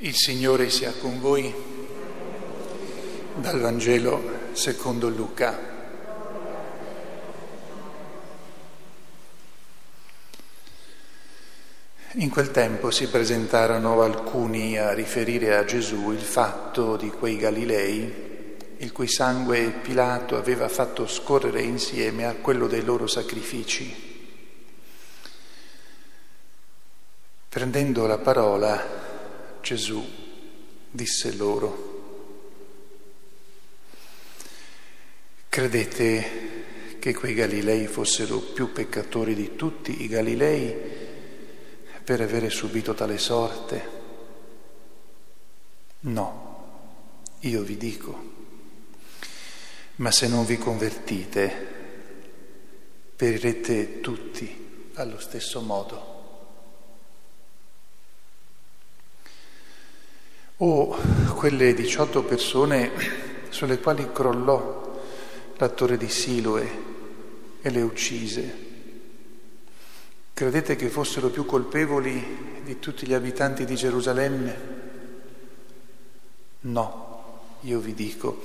Il Signore sia con voi dal Vangelo secondo Luca. In quel tempo si presentarono alcuni a riferire a Gesù il fatto di quei Galilei, il cui sangue Pilato aveva fatto scorrere insieme a quello dei loro sacrifici. Prendendo la parola, Gesù disse loro, credete che quei Galilei fossero più peccatori di tutti i Galilei per avere subito tale sorte? No, io vi dico, ma se non vi convertite, perirete tutti allo stesso modo. O quelle 18 persone sulle quali crollò la torre di Siloe e le uccise. Credete che fossero più colpevoli di tutti gli abitanti di Gerusalemme? No, io vi dico,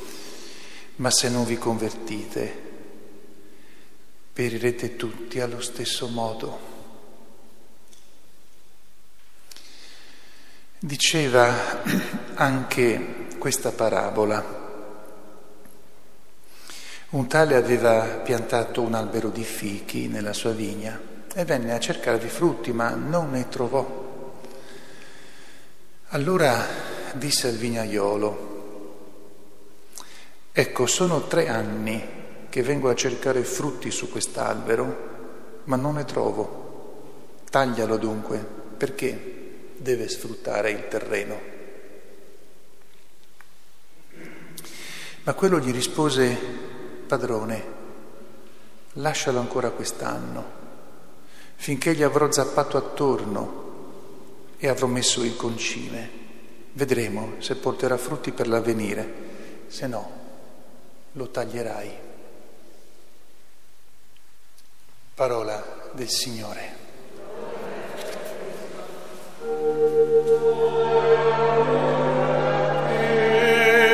ma se non vi convertite, perirete tutti allo stesso modo. Diceva anche questa parabola. Un tale aveva piantato un albero di fichi nella sua vigna e venne a cercarvi frutti, ma non ne trovò. Allora disse al vignaiolo, ecco, sono tre anni che vengo a cercare frutti su quest'albero, ma non ne trovo. Taglialo dunque, perché? Deve sfruttare il terreno. Ma quello gli rispose, padrone, lascialo ancora quest'anno, finché gli avrò zappato attorno e avrò messo il concime. Vedremo se porterà frutti per l'avvenire, se no lo taglierai. Parola del Signore.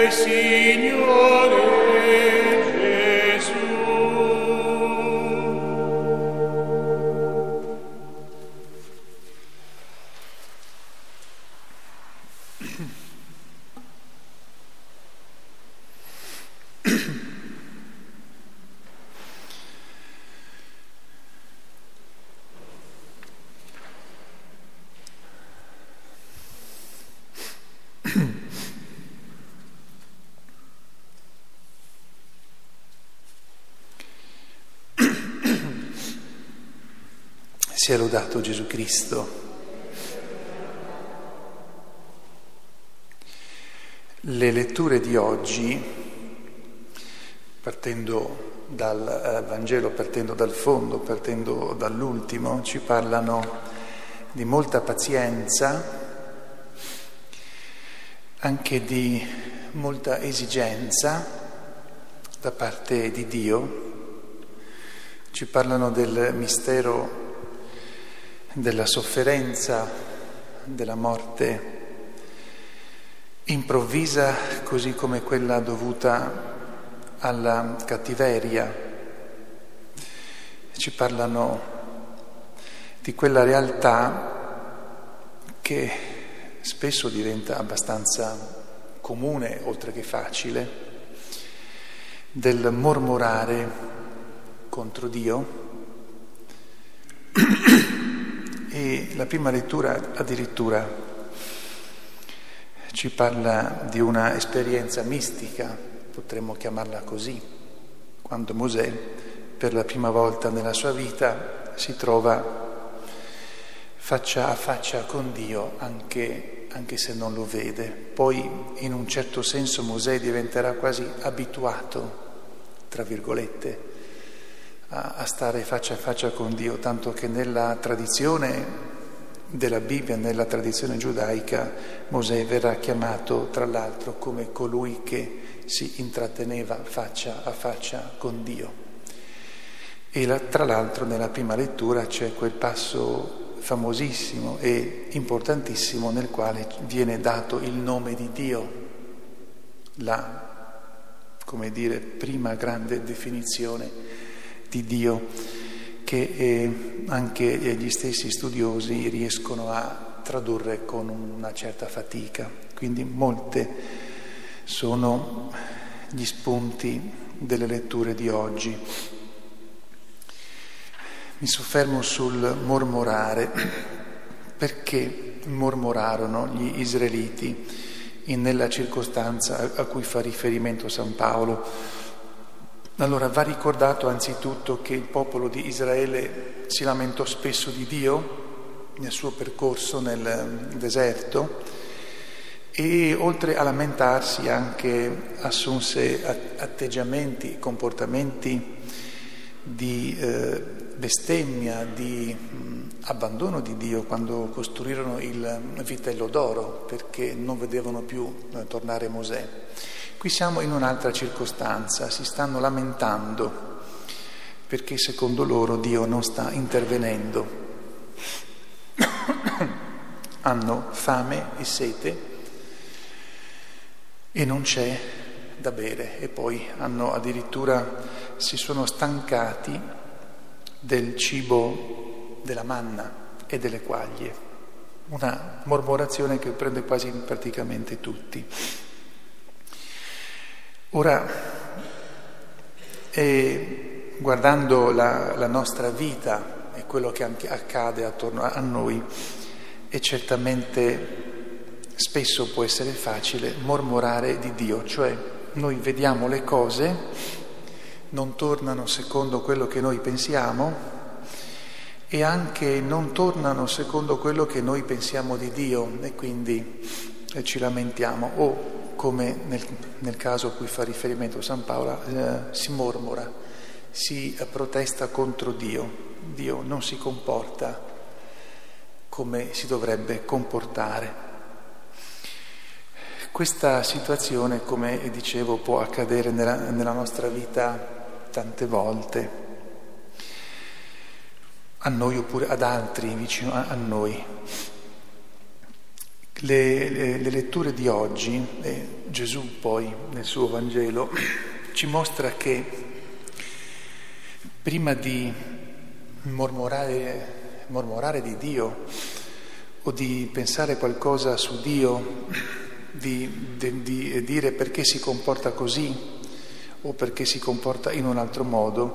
Signore Sia lodato Gesù Cristo. Le letture di oggi, partendo dal eh, Vangelo, partendo dal fondo, partendo dall'ultimo, ci parlano di molta pazienza, anche di molta esigenza da parte di Dio, ci parlano del mistero della sofferenza, della morte improvvisa così come quella dovuta alla cattiveria. Ci parlano di quella realtà che spesso diventa abbastanza comune, oltre che facile, del mormorare contro Dio E la prima lettura addirittura ci parla di una esperienza mistica, potremmo chiamarla così, quando Mosè per la prima volta nella sua vita si trova faccia a faccia con Dio anche, anche se non lo vede. Poi in un certo senso Mosè diventerà quasi abituato, tra virgolette, a, a stare faccia a faccia con Dio, tanto che nella tradizione della Bibbia, nella tradizione giudaica, Mosè verrà chiamato tra l'altro come colui che si intratteneva faccia a faccia con Dio. E la, tra l'altro nella prima lettura c'è quel passo famosissimo e importantissimo nel quale viene dato il nome di Dio, la, come dire, prima grande definizione di Dio che eh, anche gli stessi studiosi riescono a tradurre con una certa fatica. Quindi molte sono gli spunti delle letture di oggi. Mi soffermo sul mormorare, perché mormorarono gli israeliti nella circostanza a cui fa riferimento San Paolo. Allora va ricordato anzitutto che il popolo di Israele si lamentò spesso di Dio nel suo percorso nel deserto e oltre a lamentarsi anche assunse atteggiamenti, comportamenti di eh, bestemmia, di mh, abbandono di Dio quando costruirono il vitello d'oro perché non vedevano più eh, tornare Mosè. Qui siamo in un'altra circostanza, si stanno lamentando perché secondo loro Dio non sta intervenendo. Hanno fame e sete e non c'è da bere e poi hanno addirittura si sono stancati del cibo della manna e delle quaglie, una mormorazione che prende quasi praticamente tutti. Ora, eh, guardando la, la, nostra vita e quello che accade attorno a noi, è certamente spesso può essere facile mormorare di Dio, cioè noi vediamo le cose non tornano secondo quello che noi pensiamo e anche non tornano secondo quello che noi pensiamo di Dio e quindi eh, ci lamentiamo. O come nel, nel, caso a cui fa riferimento San Paolo eh, si mormora, si eh, protesta contro Dio, Dio non si comporta come si dovrebbe comportare. Questa situazione, come dicevo, può accadere nella, nella nostra vita tante volte, a noi oppure ad altri vicino a, a noi. Le, le, le, letture di oggi, eh, Gesù poi nel suo Vangelo, ci mostra che prima di mormorare, mormorare di Dio o di pensare qualcosa su Dio, di, di, di dire perché si comporta così, o perché si comporta in un altro modo,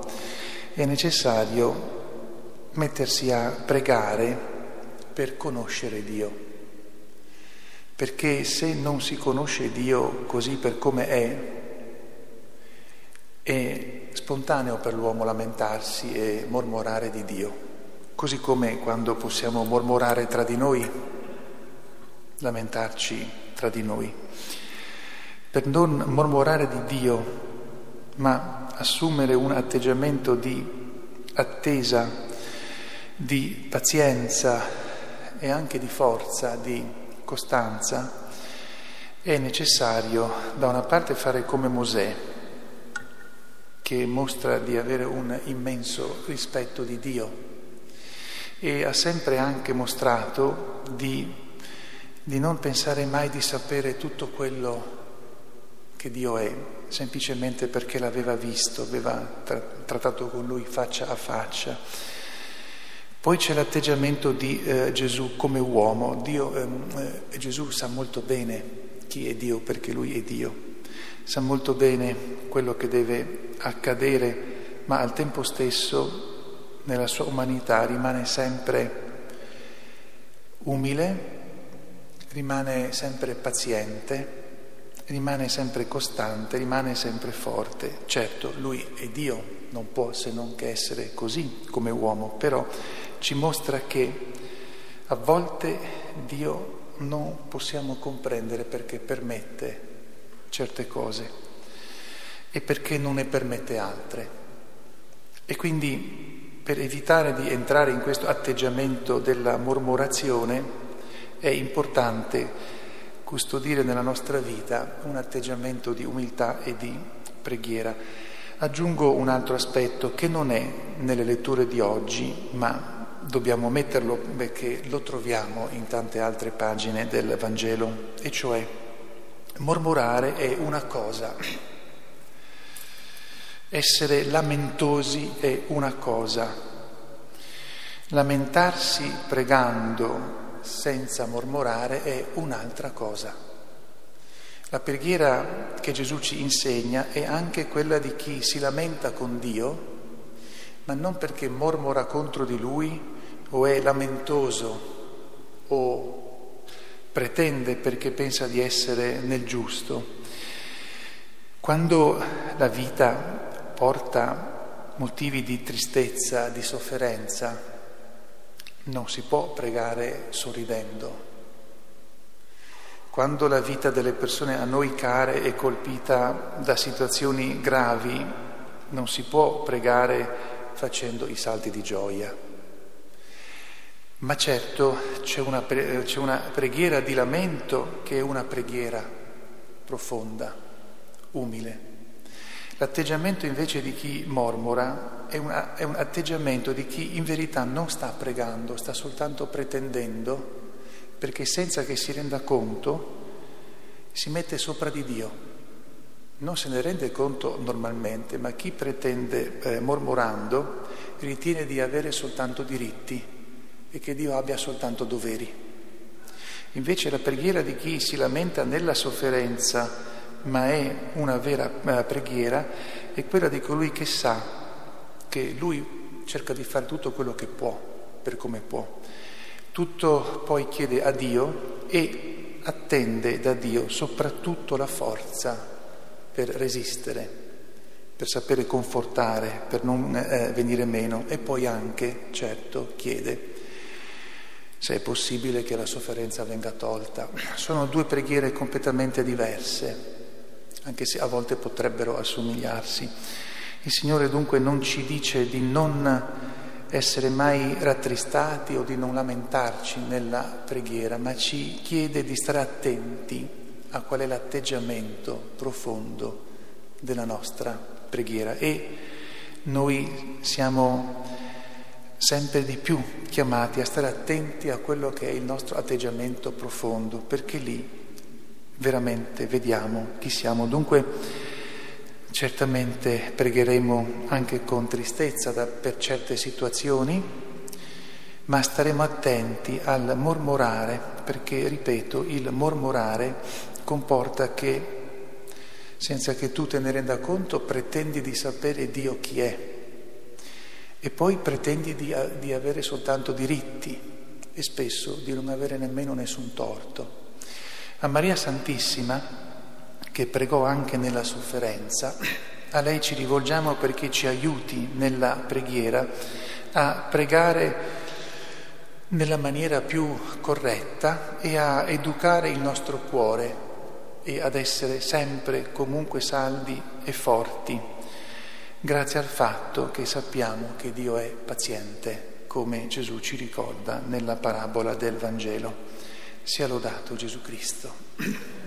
è necessario mettersi a pregare per conoscere Dio. Perché se non si conosce Dio così per come è, è spontaneo per l'uomo lamentarsi e mormorare di Dio, così come quando possiamo mormorare tra di noi, lamentarci tra di noi. Per non mormorare di Dio ma assumere un atteggiamento di attesa, di pazienza e anche di forza, di costanza, è necessario da una parte fare come Mosè, che mostra di avere un immenso rispetto di Dio e ha sempre anche mostrato di, di non pensare mai di sapere tutto quello che Dio è, semplicemente perché l'aveva visto, aveva tra- trattato con lui faccia a faccia. Poi c'è l'atteggiamento di eh, Gesù come uomo. Dio, ehm, eh, Gesù sa molto bene chi è Dio perché lui è Dio, sa molto bene quello che deve accadere, ma al tempo stesso nella sua umanità rimane sempre umile, rimane sempre paziente rimane sempre costante, rimane sempre forte. Certo, lui è Dio, non può se non che essere così come uomo, però ci mostra che a volte Dio non possiamo comprendere perché permette certe cose e perché non ne permette altre. E quindi per evitare di entrare in questo atteggiamento della mormorazione è importante custodire nella nostra vita un atteggiamento di umiltà e di preghiera. Aggiungo un altro aspetto che non è nelle letture di oggi, ma dobbiamo metterlo perché lo troviamo in tante altre pagine del Vangelo, e cioè mormorare è una cosa, essere lamentosi è una cosa, lamentarsi pregando senza mormorare è un'altra cosa. La preghiera che Gesù ci insegna è anche quella di chi si lamenta con Dio, ma non perché mormora contro di Lui o è lamentoso o pretende perché pensa di essere nel giusto. Quando la vita porta motivi di tristezza, di sofferenza, non si può pregare sorridendo. Quando la vita delle persone a noi care è colpita da situazioni gravi, non si può pregare facendo i salti di gioia. Ma certo c'è una, c'è una preghiera di lamento che è una preghiera profonda, umile. L'atteggiamento invece di chi mormora è, una, è, un atteggiamento di chi in verità non sta pregando, sta soltanto pretendendo, perché senza che si renda conto si mette sopra di Dio. Non se ne rende conto normalmente, ma chi pretende eh, mormorando ritiene di avere soltanto diritti e che Dio abbia soltanto doveri. Invece la preghiera di chi si lamenta nella sofferenza, ma è una vera eh, preghiera, è quella di colui che sa che lui cerca di fare tutto quello che può, per come può. Tutto poi chiede a Dio e attende da Dio soprattutto la forza per resistere, per sapere confortare, per non eh, venire meno e poi anche, certo, chiede se è possibile che la sofferenza venga tolta. Sono due preghiere completamente diverse anche se a volte potrebbero assomigliarsi. Il Signore dunque non ci dice di non essere mai rattristati o di non lamentarci nella preghiera, ma ci chiede di stare attenti a qual è l'atteggiamento profondo della nostra preghiera e noi siamo sempre di più chiamati a stare attenti a quello che è il nostro atteggiamento profondo, perché lì veramente vediamo chi siamo. Dunque certamente pregheremo anche con tristezza da, per certe situazioni, ma staremo attenti al mormorare, perché, ripeto, il mormorare comporta che, senza che tu te ne renda conto, pretendi di sapere Dio chi è e poi pretendi di, di avere soltanto diritti e spesso di non avere nemmeno nessun torto. A Maria Santissima, che pregò anche nella sofferenza, a lei ci rivolgiamo perché ci aiuti nella preghiera a pregare nella maniera più corretta e a educare il nostro cuore e ad essere sempre comunque saldi e forti, grazie al fatto che sappiamo che Dio è paziente, come Gesù ci ricorda nella parabola del Vangelo. Sia lodato Gesù Cristo.